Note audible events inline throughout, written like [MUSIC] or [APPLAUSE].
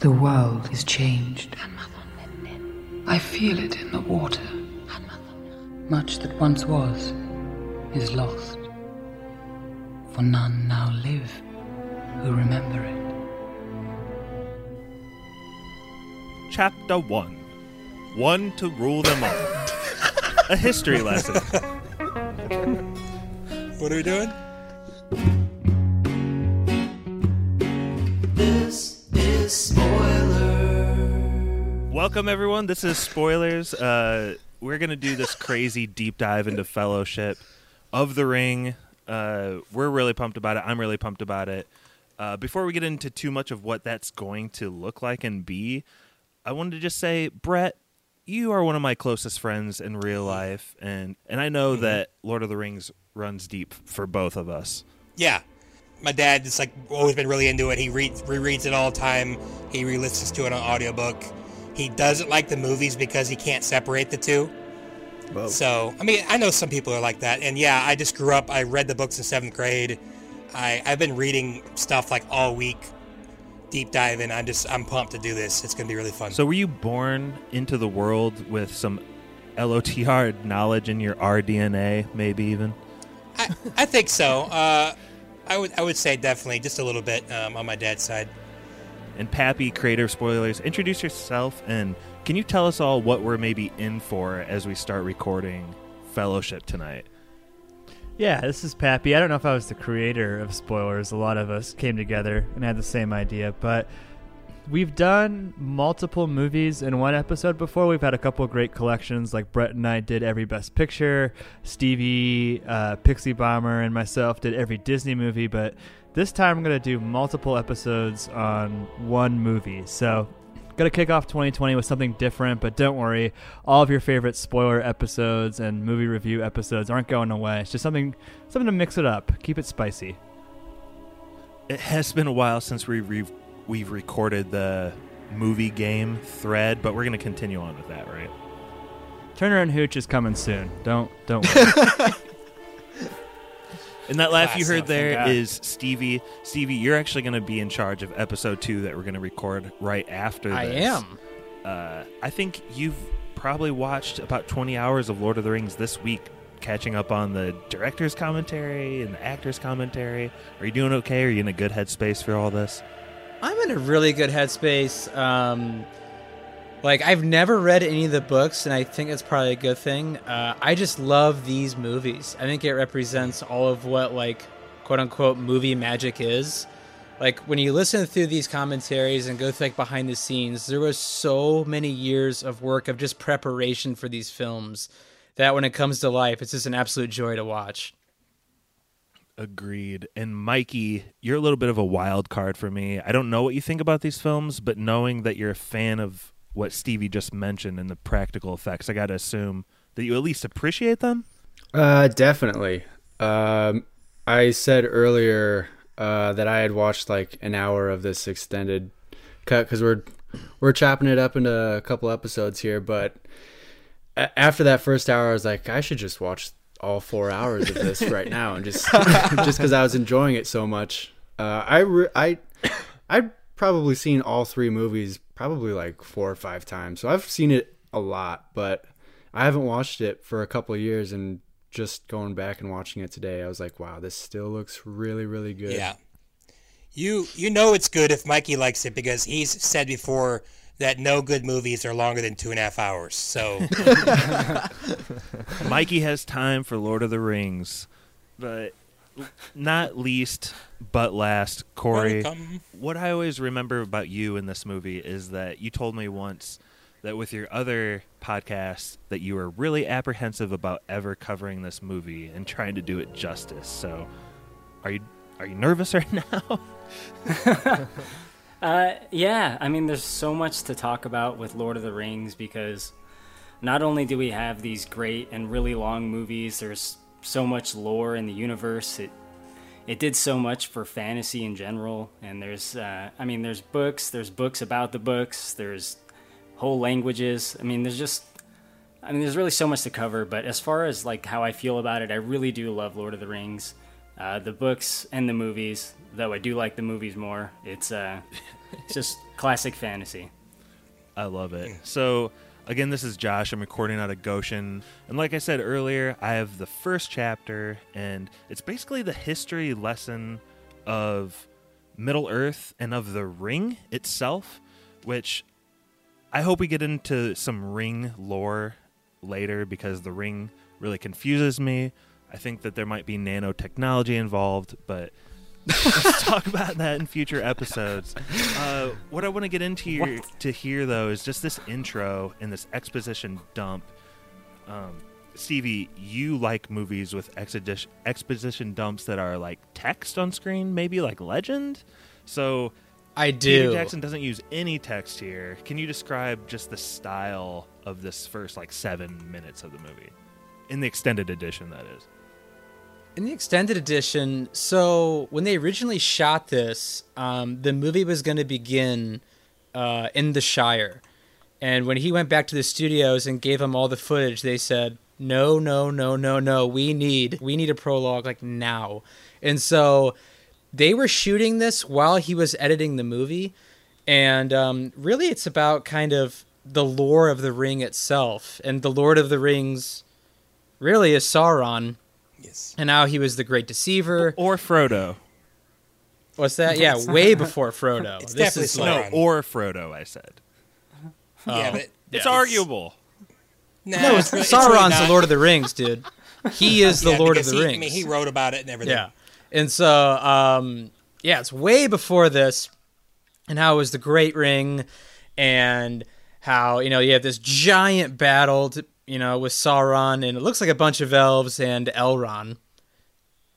The world is changed. I feel it in the water. Much that once was is lost. For none now live who remember it. Chapter 1 One to Rule Them All. A history lesson. What are we doing? Welcome, everyone. This is Spoilers. Uh, we're going to do this crazy deep dive into Fellowship of the Ring. Uh, we're really pumped about it. I'm really pumped about it. Uh, before we get into too much of what that's going to look like and be, I wanted to just say, Brett, you are one of my closest friends in real life, and and I know that Lord of the Rings runs deep for both of us. Yeah. My dad is like always been really into it. He reads rereads it all the time. He re-listens to it on audiobook. He doesn't like the movies because he can't separate the two. So, I mean, I know some people are like that. And yeah, I just grew up, I read the books in seventh grade. I, I've been reading stuff like all week, deep diving. I'm just, I'm pumped to do this. It's going to be really fun. So, were you born into the world with some LOTR knowledge in your RDNA, maybe even? I, I think so. Uh, I would, I would say definitely just a little bit um, on my dad's side. And Pappy, creator of Spoilers, introduce yourself and can you tell us all what we're maybe in for as we start recording Fellowship tonight? Yeah, this is Pappy. I don't know if I was the creator of spoilers. A lot of us came together and had the same idea, but we've done multiple movies in one episode before. We've had a couple great collections, like Brett and I did every Best Picture, Stevie, uh, Pixie Bomber, and myself did every Disney movie. But this time, I'm going to do multiple episodes on one movie. So gonna kick off 2020 with something different, but don't worry. All of your favorite spoiler episodes and movie review episodes aren't going away. It's just something, something to mix it up. Keep it spicy. It has been a while since we re- we've recorded the movie game thread, but we're going to continue on with that, right? Turner and Hooch is coming soon. Don't don't [LAUGHS] worry. And that laugh you heard there God. is Stevie. Stevie, you're actually going to be in charge of episode two that we're going to record right after this. I am. Uh, I think you've probably watched about 20 hours of Lord of the Rings this week, catching up on the director's commentary and the actor's commentary. Are you doing okay? Are you in a good headspace for all this? I'm in a really good headspace. Um, like I've never read any of the books, and I think it's probably a good thing. Uh, I just love these movies. I think it represents all of what like quote unquote movie magic is. Like when you listen through these commentaries and go through like behind the scenes, there was so many years of work of just preparation for these films that when it comes to life, it's just an absolute joy to watch. Agreed. And Mikey, you're a little bit of a wild card for me. I don't know what you think about these films, but knowing that you're a fan of what Stevie just mentioned and the practical effects, I got to assume that you at least appreciate them. Uh, definitely. Um, I said earlier uh, that I had watched like an hour of this extended cut because we're we're chopping it up into a couple episodes here. But after that first hour, I was like, I should just watch all four hours of this right [LAUGHS] now, and just [LAUGHS] just because I was enjoying it so much. Uh, I re- I I've probably seen all three movies probably like four or five times, so I've seen it a lot, but I haven't watched it for a couple of years, and just going back and watching it today, I was like, wow, this still looks really, really good. Yeah. You you know it's good if Mikey likes it because he's said before that no good movies are longer than two and a half hours. So [LAUGHS] Mikey has time for Lord of the Rings, but not least but last, Corey. Welcome. What I always remember about you in this movie is that you told me once that with your other podcast that you were really apprehensive about ever covering this movie and trying to do it justice. So, are you are you nervous right [LAUGHS] now? [LAUGHS] Uh, yeah, I mean, there's so much to talk about with Lord of the Rings because not only do we have these great and really long movies, there's so much lore in the universe. It it did so much for fantasy in general, and there's, uh, I mean, there's books, there's books about the books, there's whole languages. I mean, there's just, I mean, there's really so much to cover. But as far as like how I feel about it, I really do love Lord of the Rings. Uh, the books and the movies, though I do like the movies more. It's uh, [LAUGHS] It's just classic fantasy. I love it. So, again, this is Josh. I'm recording out of Goshen. And like I said earlier, I have the first chapter, and it's basically the history lesson of Middle Earth and of the ring itself, which I hope we get into some ring lore later because the ring really confuses me. I think that there might be nanotechnology involved, but [LAUGHS] let's talk about that in future episodes. Uh, what I want to get into here, to hear though is just this intro and this exposition dump. Um, Stevie, you like movies with exposition exposition dumps that are like text on screen, maybe like Legend. So I do. Peter do. Jackson doesn't use any text here. Can you describe just the style of this first like seven minutes of the movie in the extended edition? That is. In the extended edition, so when they originally shot this, um, the movie was going to begin uh, in the Shire. And when he went back to the studios and gave them all the footage, they said, "No, no, no, no, no. We need we need a prologue like now." And so they were shooting this while he was editing the movie, and um, really, it's about kind of the lore of the ring itself. And the Lord of the Rings really is Sauron Yes. and now he was the great deceiver. Or Frodo. What's that? Yeah, way before Frodo. It's this definitely is Sauron. like, No, or Frodo. I said yeah, but it's Yeah. arguable. nah, no, it's, really- Sauron's really the. Lord of the Rings, dude. He [LAUGHS] is the Yeah, Lord of the he, Rings. I mean, he wrote about it and everything. Yeah. And so, um, yeah, it's way before this, and how it was the Great Ring, and how you know you have this giant battle, to, you know, with Sauron, and it looks like a bunch of elves and Elrond,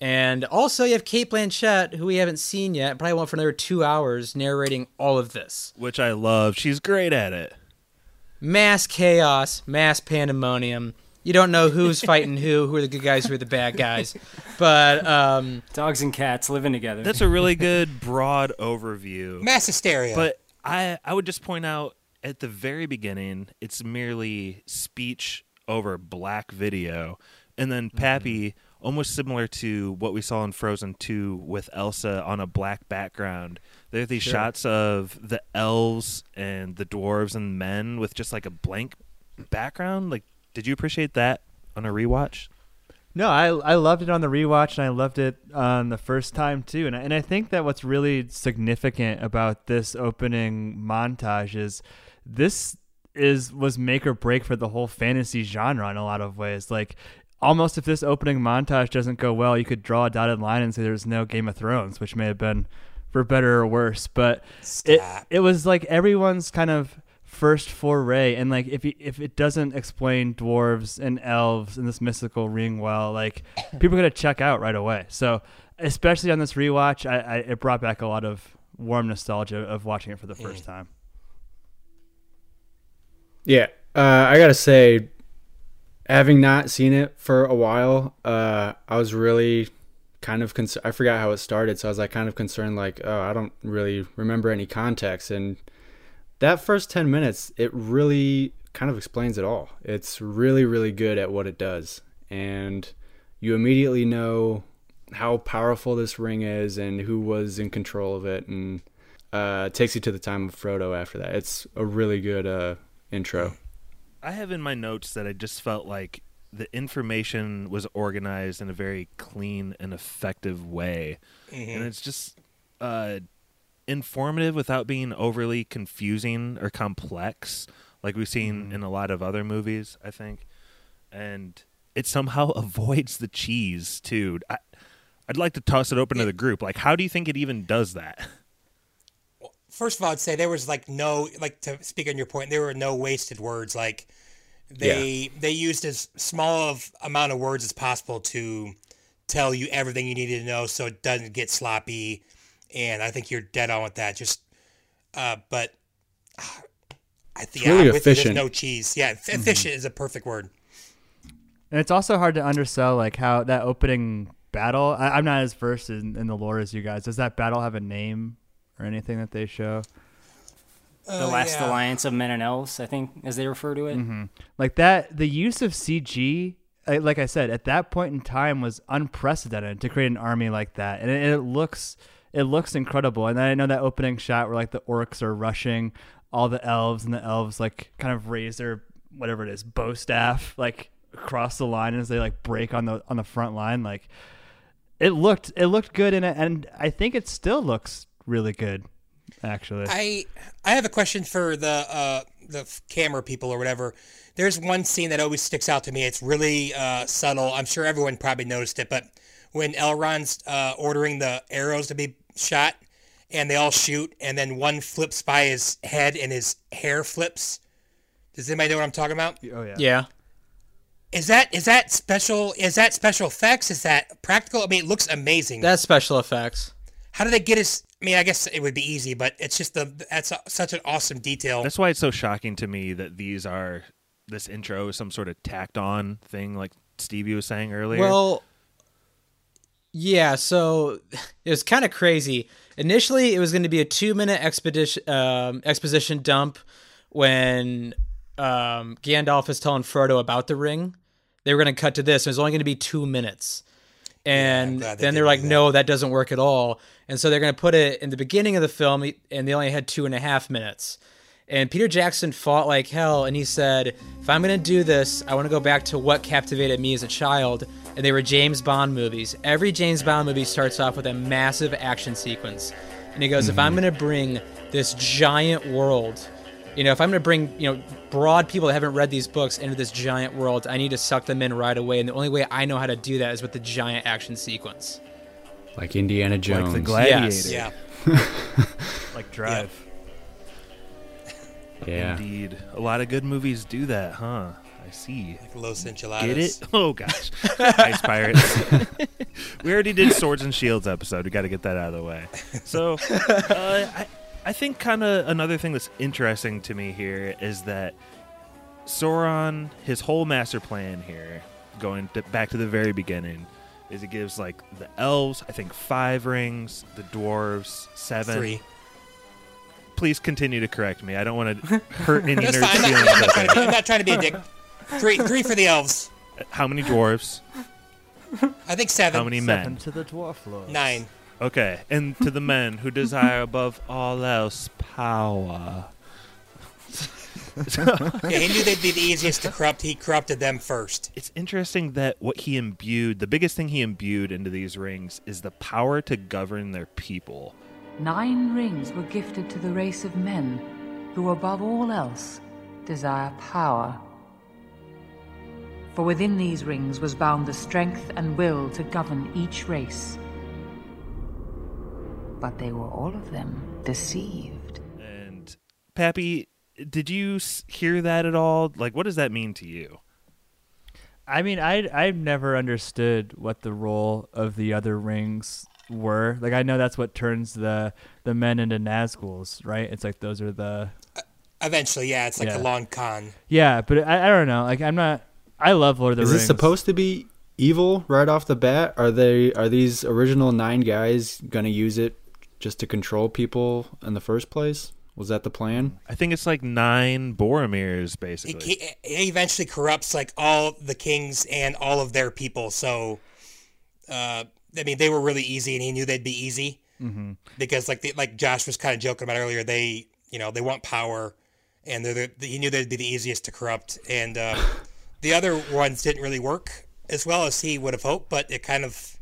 and also you have Cate Blanchett, who we haven't seen yet, probably went for another two hours narrating all of this. Which I love. She's great at it. Mass chaos, mass pandemonium. You don't know who's [LAUGHS] fighting who, who are the good guys, who are the bad guys, but um, Dogs and cats living together. That's a really [LAUGHS] good broad overview. Mass hysteria. But I I would just point out at the very beginning, it's merely speech over black video, and then mm-hmm. Pappy, almost similar to what we saw in Frozen Two with Elsa on a black background. There are these shots of the elves and the dwarves and men with just like a blank background. Like, did you appreciate that on a rewatch? No, I I loved it on the rewatch and I loved it on the first time too. And I, and I think that what's really significant about this opening montage is this is was make or break for the whole fantasy genre in a lot of ways. Like almost if this opening montage doesn't go well, you could draw a dotted line and say there's no Game of Thrones, which may have been for better or worse. But it it was like everyone's kind of first foray and like if you, if it doesn't explain dwarves and elves and this mystical ring well like [COUGHS] people are gonna check out right away so especially on this rewatch I, I it brought back a lot of warm nostalgia of watching it for the first time Yeah, uh, I gotta say, having not seen it for a while, uh, I was really kind of concerned. I forgot how it started, so I was like kind of concerned, like, oh, I don't really remember any context. And that first ten minutes, it really kind of explains it all. It's really, really good at what it does, and you immediately know how powerful this ring is and who was in control of it, and uh, takes you to the time of Frodo after that. It's a really good uh, intro. I have in my notes that I just felt like the information was organized in a very clean and effective way, and it's just uh, informative without being overly confusing or complex, like we've seen in a lot of other movies. I think, and it somehow [LAUGHS] avoids the cheese too. I, I'd like to toss it open to the group. Like, how do you think it even does that? [LAUGHS] First of all, I'd say there was like no like to speak on your point, there were no wasted words. Like they they used as small of amount of words as possible to tell you everything you needed to know, so it doesn't get sloppy. And I think you're dead on with that. Just, uh, but [SIGHS] I think really yeah, with efficient. no cheese. Yeah, eff- efficient is a perfect word. and it's also hard to undersell like how that opening battle I, i'm not as versed in, in the lore as you guys does that battle have a name or anything that they show uh, the last yeah. alliance of men and elves, I think, as they refer to it. Mm-hmm. like that the use of cg like i said at that point in time was unprecedented to create an army like that and it, it looks it looks incredible. And then I know that opening shot where like the orcs are rushing all the elves, and the elves like kind of raise their whatever it is bow staff like across the line as they like break on the on the front line. Like it looked it looked good in it, and I think it still looks really good. Actually, I I have a question for the uh, the camera people or whatever. There's one scene that always sticks out to me. It's really uh, subtle. I'm sure everyone probably noticed it, but when Elrond's uh, ordering the arrows to be shot, and they all shoot, and then one flips by his head and his hair flips. Does anybody know what I'm talking about? oh yeah, Yeah. Is that is that special? Is that special effects? Is that practical? I mean, it looks amazing. That's special effects. How do they get his? I mean, I guess it would be easy, but it's just the that's a, such an awesome detail. That's why it's so shocking to me that these are this intro is some sort of tacked on thing, like Stevie was saying earlier. Well, yeah. So [LAUGHS] it was kind of crazy. Initially, it was going to be a two-minute expedition um, exposition dump when um, Gandalf is telling Frodo about the ring. They were going to cut to this. It was only going to be two minutes. And glad they then they're like, that. no, that doesn't work at all. And so they're going to put it in the beginning of the film, and they only had two and a half minutes. And Peter Jackson fought like hell, and he said, if I'm going to do this, I want to go back to what captivated me as a child. And they were James Bond movies. Every James Bond movie starts off with a massive action sequence. And he goes, if I'm mm-hmm. going to bring this giant world, you know, if I'm going to bring, you know, broad people that haven't read these books into this giant world, I need to suck them in right away. And the only way I know how to do that is with the giant action sequence. Like Indiana Jones. like the gladiator. Yes. yeah, [LAUGHS] like Drive. yeah. Indeed. A lot of good movies do that, huh? I see. like Los Enchiladas. Get it? [LAUGHS] Oh gosh. Ice Pirates. [LAUGHS] we already did Swords and Shields episode. We got to get that out of the way. So, uh, I, I think kind of another thing that's interesting to me here is that Sauron, his whole master plan here, going to, back to the very beginning, is it gives like the elves, I think five rings, the dwarves seven. Three. Please continue to correct me. I don't want to [LAUGHS] hurt any That's nerds' fine. I'm not, I'm, not trying to be. I'm not trying to be a dick. Three, three for the elves. How many dwarves? I think seven. How many Seven men? to the dwarf lord. Nine. Okay, and to the men who desire above all else power. [LAUGHS] Yeah, he knew they'd be the easiest to corrupt. He corrupted them first. It's interesting that what he imbued, the biggest thing he imbued into these rings is the power to govern their people. Nine rings were gifted to the race of men, who above all else desire power. For within these rings was bound the strength and will to govern each race. But they were all of them deceived. And Pappy, did you hear that at all? Like, what does that mean to you? I mean, I I've never understood what the role of the other rings were. Like, I know that's what turns the the men into Nazguls, right? It's like those are the uh, Eventually, yeah, it's like Yeah. a long con. yeah, but I, I don't know. Like, I'm not. I love Lord of the Is Rings. this supposed to be evil right off the bat? Are they are these original nine guys gonna use it just to control people in the first place? Was that the plan? I think it's like nine Boromirs, basically. he, he eventually corrupts like all the kings and all of their people. So, uh, I mean, they were really easy, and he knew they'd be easy Mm-hmm. because, like, the, like Josh was kind of joking about earlier, they, you know, they want power, and they're the, he knew they'd be the easiest to corrupt. And uh, [LAUGHS] the other ones didn't really work as well as he would have hoped, but it kind of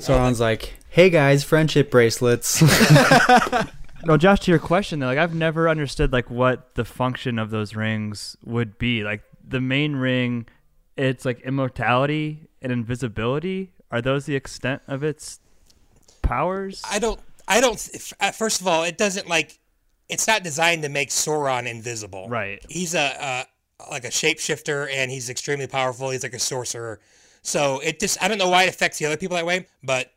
Sauron's like, "Hey guys, friendship bracelets." [LAUGHS] [LAUGHS] No, Josh, to your question though, like I've never understood like what the function of those rings would be. Like the main ring, it's like immortality and invisibility. Are those the extent of its powers? I don't. I don't. uh, First of all, it doesn't like. It's not designed to make Sauron invisible. Right. He's a uh, like a shapeshifter, and he's extremely powerful. He's like a sorcerer. So it just. I don't know why it affects the other people that way, but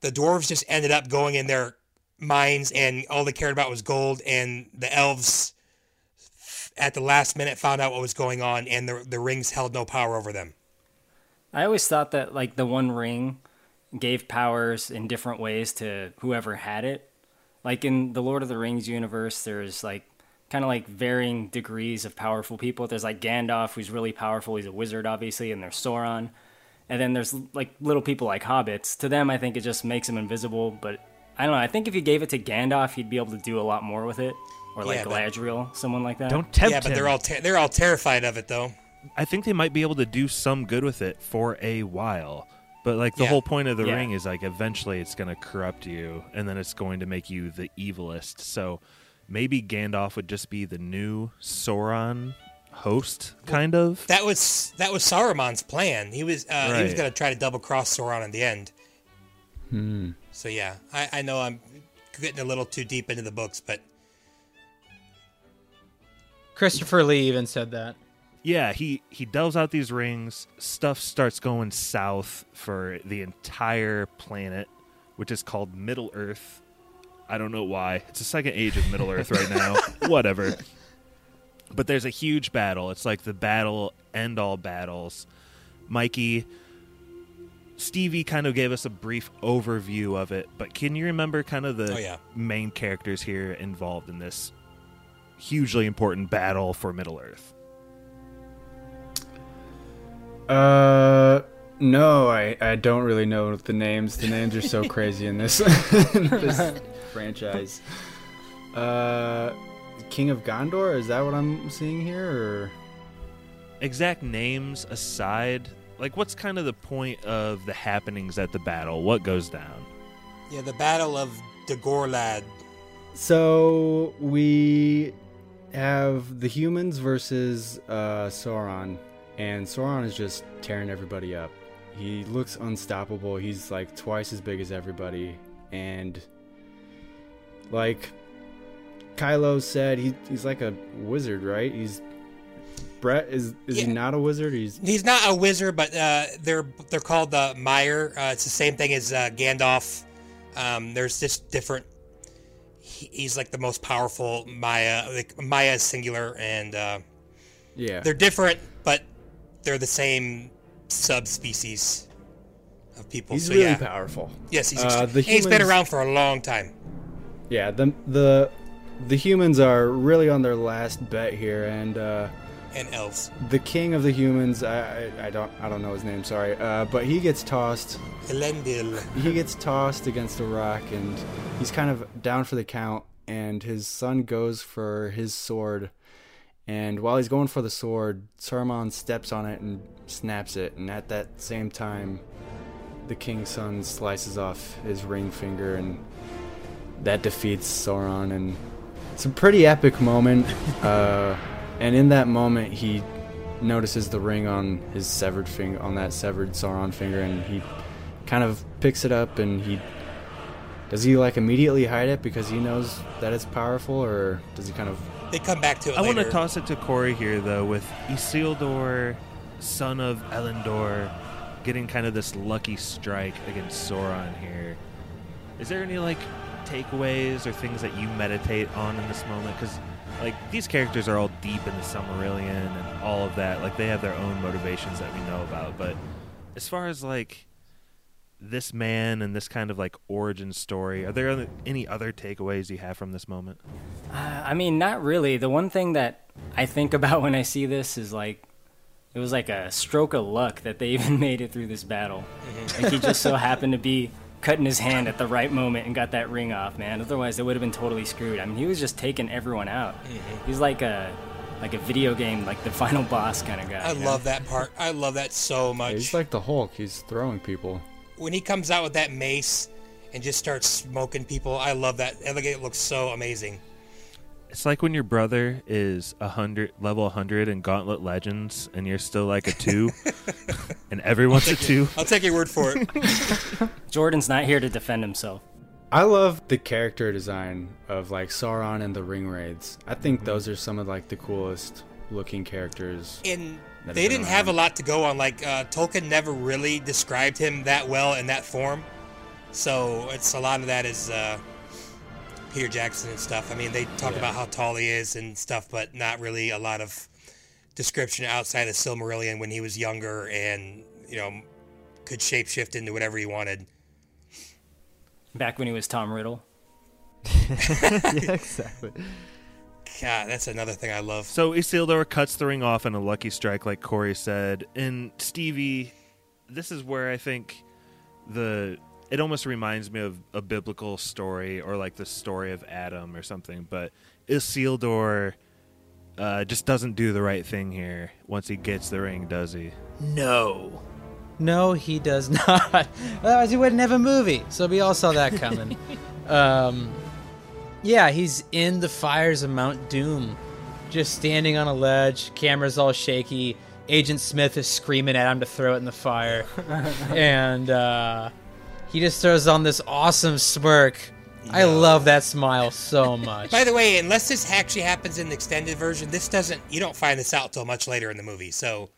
the dwarves just ended up going in their mines, and all they cared about was gold. And the elves, at the last minute, found out what was going on, and the the rings held no power over them. I always thought that like the one ring gave powers in different ways to whoever had it. Like in the Lord of the Rings universe, there's like kind of like varying degrees of powerful people. There's like Gandalf, who's really powerful. He's a wizard, obviously, and there's Sauron. And then there's like little people like hobbits. To them, I think it just makes them invisible, but I don't know. I think if you gave it to Gandalf, he'd be able to do a lot more with it, or like Yeah, but- Galadriel, someone like that. Don't tempt yeah, but him. they're all ter- they're all terrified of it though. I think they might be able to do some good with it for a while. But like the Yeah. whole point of the Yeah. ring is like eventually it's going to corrupt you and then it's going to make you the evilest. So maybe Gandalf would just be the new Sauron host kind of. That was that was Saruman's plan. He was uh, he was Right. gonna try to double cross Sauron in the end. So yeah, I, I know I'm getting a little too deep into the books, but Christopher Lee even said that. Yeah, he he delves out these rings. Stuff starts going south for the entire planet, which is called Middle Earth. I don't know why. It's the second age of Middle Earth right now. [LAUGHS] Whatever. But there's a huge battle. It's like the battle end all battles. Mikey Stevie kind of gave us a brief overview of it, but can you remember kind of the Oh, yeah. main characters here involved in this hugely important battle for Middle Earth? Uh, no, I, I don't really know the names. The names are so [LAUGHS] crazy in this, in this franchise. Uh, King of Gondor, is that what I'm seeing here? Or exact names aside, like what's kind of the point of the happenings at the battle? What goes down? yeah, the Battle of Dagorlad. So we have the humans versus uh, Sauron, and Sauron is just tearing everybody up. He looks unstoppable. He's like twice as big as everybody, and like Kylo said, he, he's like a wizard, right? He's Brett is is he not a wizard? He's He's not a wizard, but uh, they're they're called the Maiar. Uh, it's the same thing as uh, Gandalf. Um, there's just different. he- He's like the most powerful Maia. Like Maia is singular, and uh, yeah. they're different, but they're the same subspecies of people. He's so really yeah, power's yes, he's, Uh, the he's been around for a long time. Yeah, the the the humans are really on their last bet here, and. And elves, the king of the humans I, I, I don't i don't know his name sorry uh, but he gets tossed. Elendil. he gets tossed against a rock and he's kind of down for the count and his son goes for his sword. And while he's going for the sword saruman steps on it and snaps it. And at that same time the king's son slices off his ring finger and that defeats sauron. And it's a pretty epic moment. [LAUGHS] Uh, and in that moment he notices the ring on his severed finger on that severed sauron finger and he kind of picks it up and he does he like immediately hide it because he knows that it's powerful or does he kind of They come back to it I want to toss it to Corey here though, with Isildur, son of Elendor, getting kind of this lucky strike against Sauron here. Is there any like takeaways or things that you meditate on in this moment? Because like these characters are all deep in the Silmarillion and all of that. Like they have their own motivations that we know about. But as far as like this man and this kind of like origin story, are there other- any other takeaways you have from this moment? Uh, I mean, not really. The one thing that I think [LAUGHS] about when I see this is like, it was like a stroke of luck that they [LAUGHS] even made it through this battle. Like he just so happened to be cutting his hand at the right moment and got that ring off, man. Otherwise, they would have been totally screwed. I mean, he was just taking everyone out. Mm-hmm. He's like a like a video game, like the [LAUGHS] final boss kind of guy. I you know? love that part. I love that so much. he's like the hulk he's throwing people when he comes out with that mace and just starts smoking people, I love that. I think it looks so amazing. It's like when your brother is a hundred level hundred in Gauntlet Legends, and you're still like a two, [LAUGHS] and everyone's a two. I'll take your word for it. [LAUGHS] Jordan's not here to defend himself. I love the character design of like Sauron and the Ring Wraiths. I think those are some of like the coolest looking characters. And they didn't have a lot to go on. Like uh, Tolkien never really described him that well in that form, so it's a lot of that is uh, Peter Jackson and stuff. I mean, they talk Yeah. about how tall he is and stuff, but not really a lot of description outside of Silmarillion when he was younger and you know could shapeshift into whatever he wanted. Back when he was Tom Riddle. [LAUGHS] yeah, exactly. God, that's another thing I love. So Isildur cuts the ring off in a lucky strike, like Corey said. And Stevie, this is where I think the it almost reminds me of a biblical story or like the story of Adam or something. But Isildur uh, just doesn't do the right thing here once he gets the ring, does he? No. No, he does [LAUGHS] not. Otherwise, he wouldn't have a movie. So we all saw that coming. [LAUGHS] um, yeah, he's in the fires of Mount Doom, just standing on a ledge. Camera's all shaky. Agent Smith is screaming at him to throw it in the fire, [LAUGHS] and uh, he just throws on this awesome smirk. I love that smile so [LAUGHS] much. By the way, unless this actually happens in the extended version, this doesn't. You don't find this out till much later in the movie. So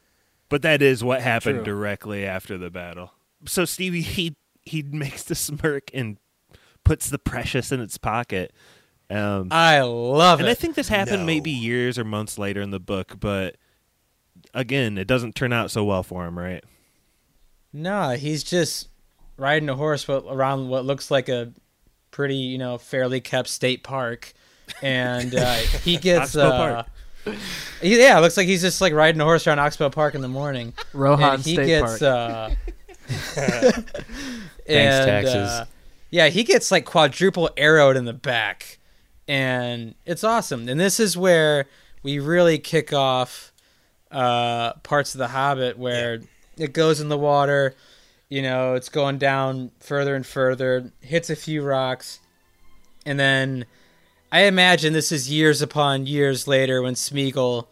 But that is what happened True. directly after the battle. So Stevie he he makes the smirk and puts the precious in its pocket. Um, I love and it. And I think this happened No. maybe years or months later in the book, but again, it doesn't turn out so well for him, right? No, he's just riding a horse around what looks like a pretty, you know, fairly kept state park, and uh, [LAUGHS] he gets. Oxbow Uh, Park. he- yeah, it looks like he's just like riding a horse around Oxbow Park in the morning. Rohan and he State gets. Park. Uh, [LAUGHS] [LAUGHS] and, taxes. uh, yeah, he gets like quadruple arrowed in the back, and it's awesome. And this is where we really kick off uh, parts of the Hobbit where it goes in the water. You know, it's going down further and further, hits a few rocks, and then I imagine this is years upon years later when Smeagol,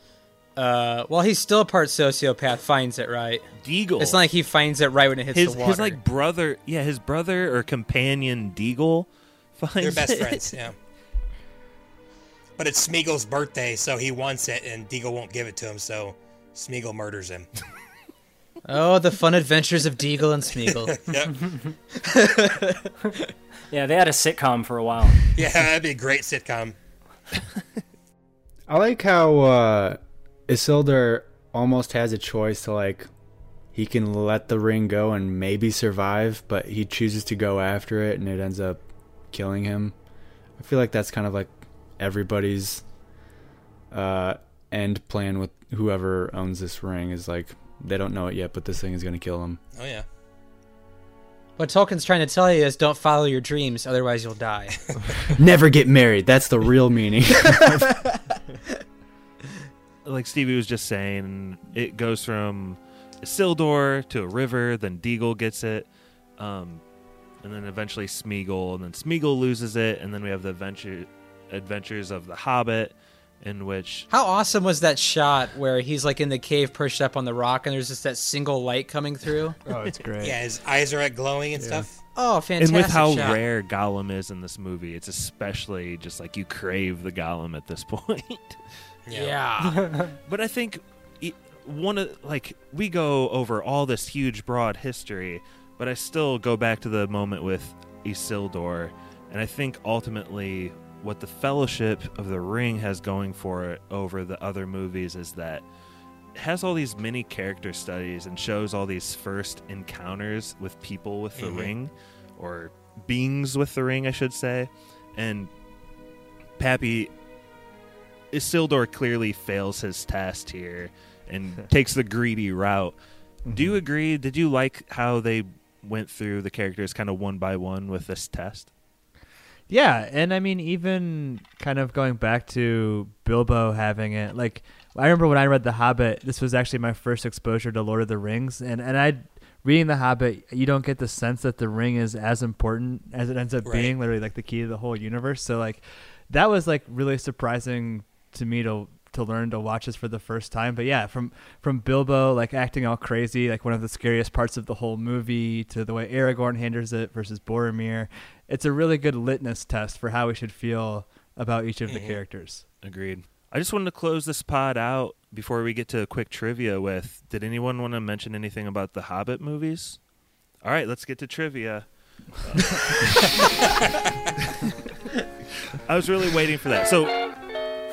uh, while he's still a part sociopath, finds it right. Deagol. It's not like he finds it right when it hits his the water. his like brother, yeah, his brother or companion Deagol [LAUGHS] finds they're best it. friends. Yeah. But it's Smeagol's birthday, so he wants it, and Deagol won't give it to him. So Smeagol murders him. [LAUGHS] oh, the fun adventures of Deagol and Smeagol. [LAUGHS] Yep. [LAUGHS] Yeah, they had a sitcom for a while. yeah, that'd be a great sitcom. [LAUGHS] I like how uh, Isildur almost has a choice to like he can let the ring go and maybe survive, but he chooses to go after it and it ends up killing him. I feel like that's kind of like everybody's uh, end plan with whoever owns this ring is like they don't know it yet, but this thing is going to kill them. Oh yeah. what Tolkien's trying to tell you is don't follow your dreams, otherwise you'll die. [LAUGHS] Never get married. That's the real meaning. [LAUGHS] like Stevie was just saying, it goes from Isildur to a river, then Deagol gets it, um, and then eventually Smeagol, and then Smeagol loses it, and then we have the adventure adventures of the Hobbit, in which How awesome was that shot where he's like in the cave perched up on the rock and there's just that single light coming through? [LAUGHS] oh, it's great. Yeah, his eyes are like glowing and stuff. Oh, fantastic. and with how shot. rare Gollum is in this movie, it's especially just like you crave the Gollum at this [LAUGHS] point. Yeah. [LAUGHS] But I think it- one of like we go over all this huge broad history, but I still go back to the moment with Isildur, and I think ultimately what the Fellowship of the Ring has going for it over the other movies is that it has all these mini character studies and shows all these first encounters with people with the Mhm. ring or beings with the ring, I should say. And Pappy Isildur clearly fails his test here and [LAUGHS] takes the greedy route. Do you agree? Did you like how they went through the characters kind of one by one with this test? Yeah, and I mean, even kind of going back to Bilbo having it, like I remember when I read The Hobbit, this was actually my first exposure to Lord of the Rings, and and I reading The Hobbit, you don't get the sense that the ring is as important as it ends up Right. being, literally like the key to the whole universe. So like that was like really surprising to me to to learn to watch this for the first time. But yeah, from from Bilbo like acting all crazy, like one of the scariest parts of the whole movie, to the way Aragorn handles it versus Boromir, it's a really good litmus test for how we should feel about each of the Mhm. characters. Agreed. I just wanted to close this pod out before we get to a quick trivia with did anyone want to mention anything about the Hobbit movies? All right, let's get to trivia. [LAUGHS] I was really waiting for that. So,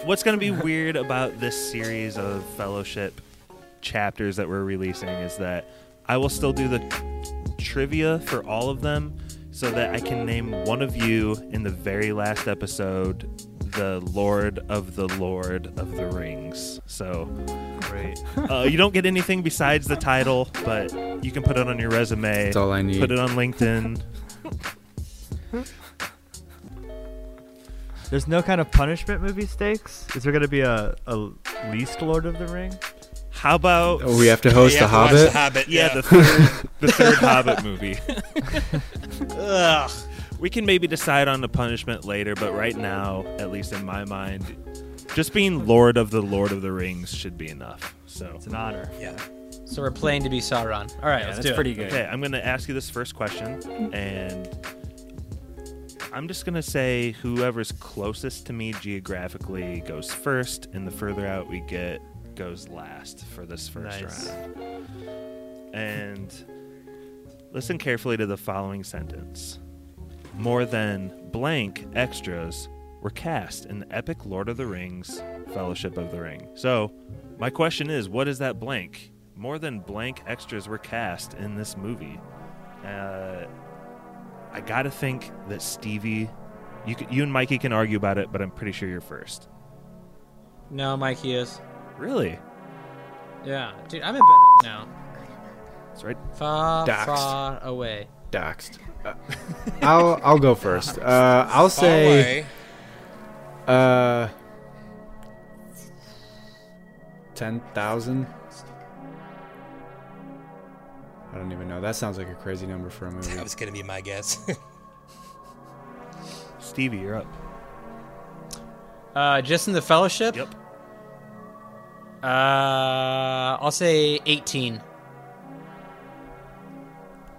what's going to be weird about this series of fellowship chapters that we're releasing is that I will still do the trivia for all of them so that I can name one of you in the very last episode the Lord of the Lord of the Rings. So Great. uh, you don't get anything besides the title, but you can put it on your resume. That's all I need. Put it on LinkedIn. There's no kind of punishment movie stakes. Is there going to be a, a least Lord of the Ring? How about Oh, we have to host You a have to watch Hobbit. The Hobbit. yeah, the third the third Hobbit movie? [LAUGHS] Ugh. We can maybe decide on the punishment later, but right now, at least in my mind, just being Lord of the Lord of the Rings should be enough. So It's an honor. yeah. So we're playing to be Sauron. All right, Yeah, let's that's do pretty it. good. Okay, I'm going to ask you this first question, and I'm just going to say whoever's closest to me geographically goes first, and the further out we get goes last for this first Nice. round. And listen carefully to the following sentence More than blank extras were cast in the epic Lord of the Rings Fellowship of the Ring. So, my question is what is that blank? More than blank extras were cast in this movie. Uh, I gotta think that Stevie, you, you and Mikey can argue about it, but I'm pretty sure you're first. No, Mikey is. Really? Yeah, dude, I'm in bed now. That's right. Far, Doxed. far away. Doxed. Uh, I'll I'll go first. Uh, I'll say away. uh ten thousand. I don't even know. That sounds like a crazy number for a [LAUGHS] movie. That was gonna be my guess. [LAUGHS] Stevie, you're up. Uh, just in the Fellowship. Yep. Uh, I'll say eighteen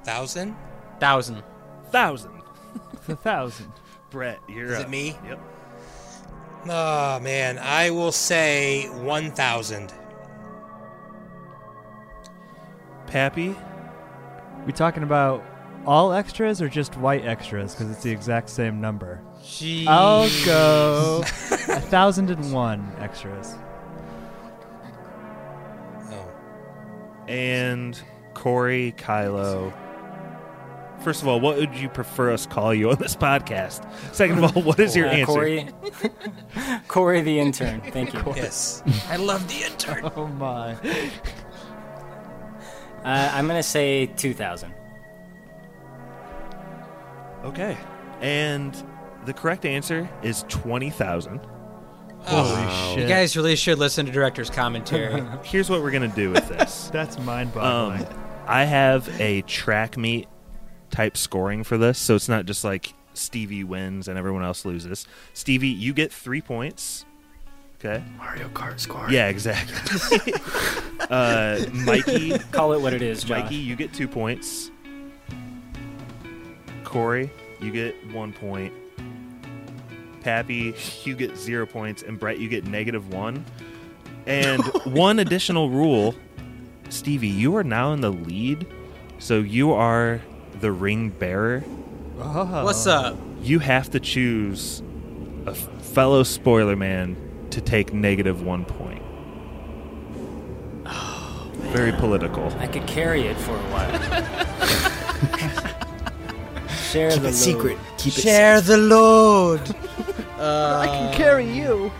Thousand? thousand. Thousand. [LAUGHS] A thousand. Brett, you're Is up. it me? Yep. Oh man, I will say one thousand. Pappy, We talking about all extras or just white extras? Because it's the exact same number. Jeez. I'll go a thousand and one extras. Oh. and Corey, Kylo. First of all, what would you prefer us call you on this podcast? Second of all, what is your Uh, answer? Corey, [LAUGHS] Corey the intern. Thank you. Yes. [LAUGHS] I love the intern. [LAUGHS] Oh my. Uh, I'm gonna say two thousand. Okay. And the correct answer is 20,000. Holy shit. You guys really should listen to director's commentary. Here's what we're going to do with this. That's mind boggling. um, I have a track meet type scoring for this, so it's not just like Stevie wins and everyone else loses. Stevie, you get three points. Okay. Mario Kart score. Yeah, exactly. [LAUGHS] uh, Mikey, Call it what it is, Josh. Mikey, you get two points. Corey, you get one point. Pappy, you get zero points, and Brett, you get negative one. And [LAUGHS] one additional rule, Stevie, you are now in the lead, so you are the ring bearer. oh. What's up? You have to choose a fellow spoiler man to take negative one point. Oh, Very political. I could carry it for a while. [LAUGHS] Share the load. Keep it secret. Share the load. [LAUGHS] I can carry you.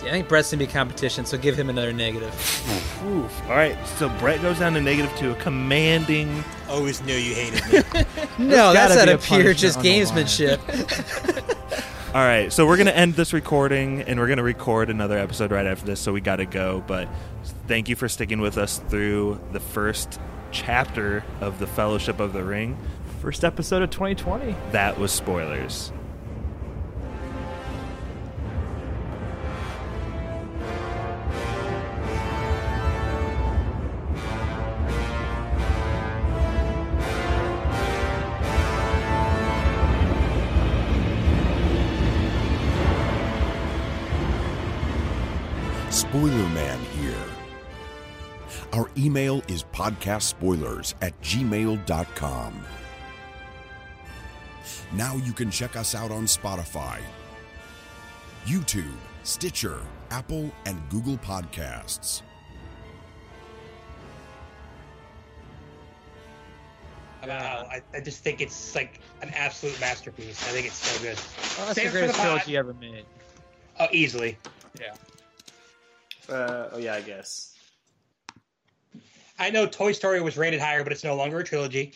See, I think Brett's gonna be competition, so give him another negative. Oof. All right, so Brett goes down to negative two, a commanding. Always knew you hated me. [LAUGHS] [LAUGHS] No, that's gotta out of a pure just on the line. gamesmanship. [LAUGHS] All right, so we're gonna end this recording, and we're gonna record another episode right after this. So we gotta go, but thank you for sticking with us through the first chapter of the Fellowship of the Ring. First episode of 2020. That was spoilers. Our email is podcastspoilers at gmail.com. Now you can check us out on Spotify, YouTube, Stitcher, Apple, and Google Podcasts. Wow, I, I just think it's like an absolute masterpiece. I think it's so good. Oh, that's Save the greatest the trilogy ever made. Oh, easily. Uh, oh yeah, I guess. I know Toy Story was rated higher, but it's no longer a trilogy.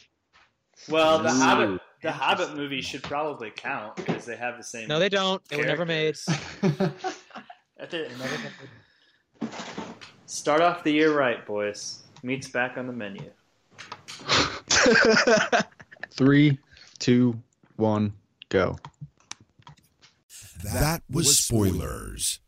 Well, the Ooh. Hobbit, the Hobbit movie should probably count because they have the same. No, they don't. They were never made. That's it. Start off the year right, boys. Meat's back on the menu. [LAUGHS] Three, two, one, go. That was spoilers.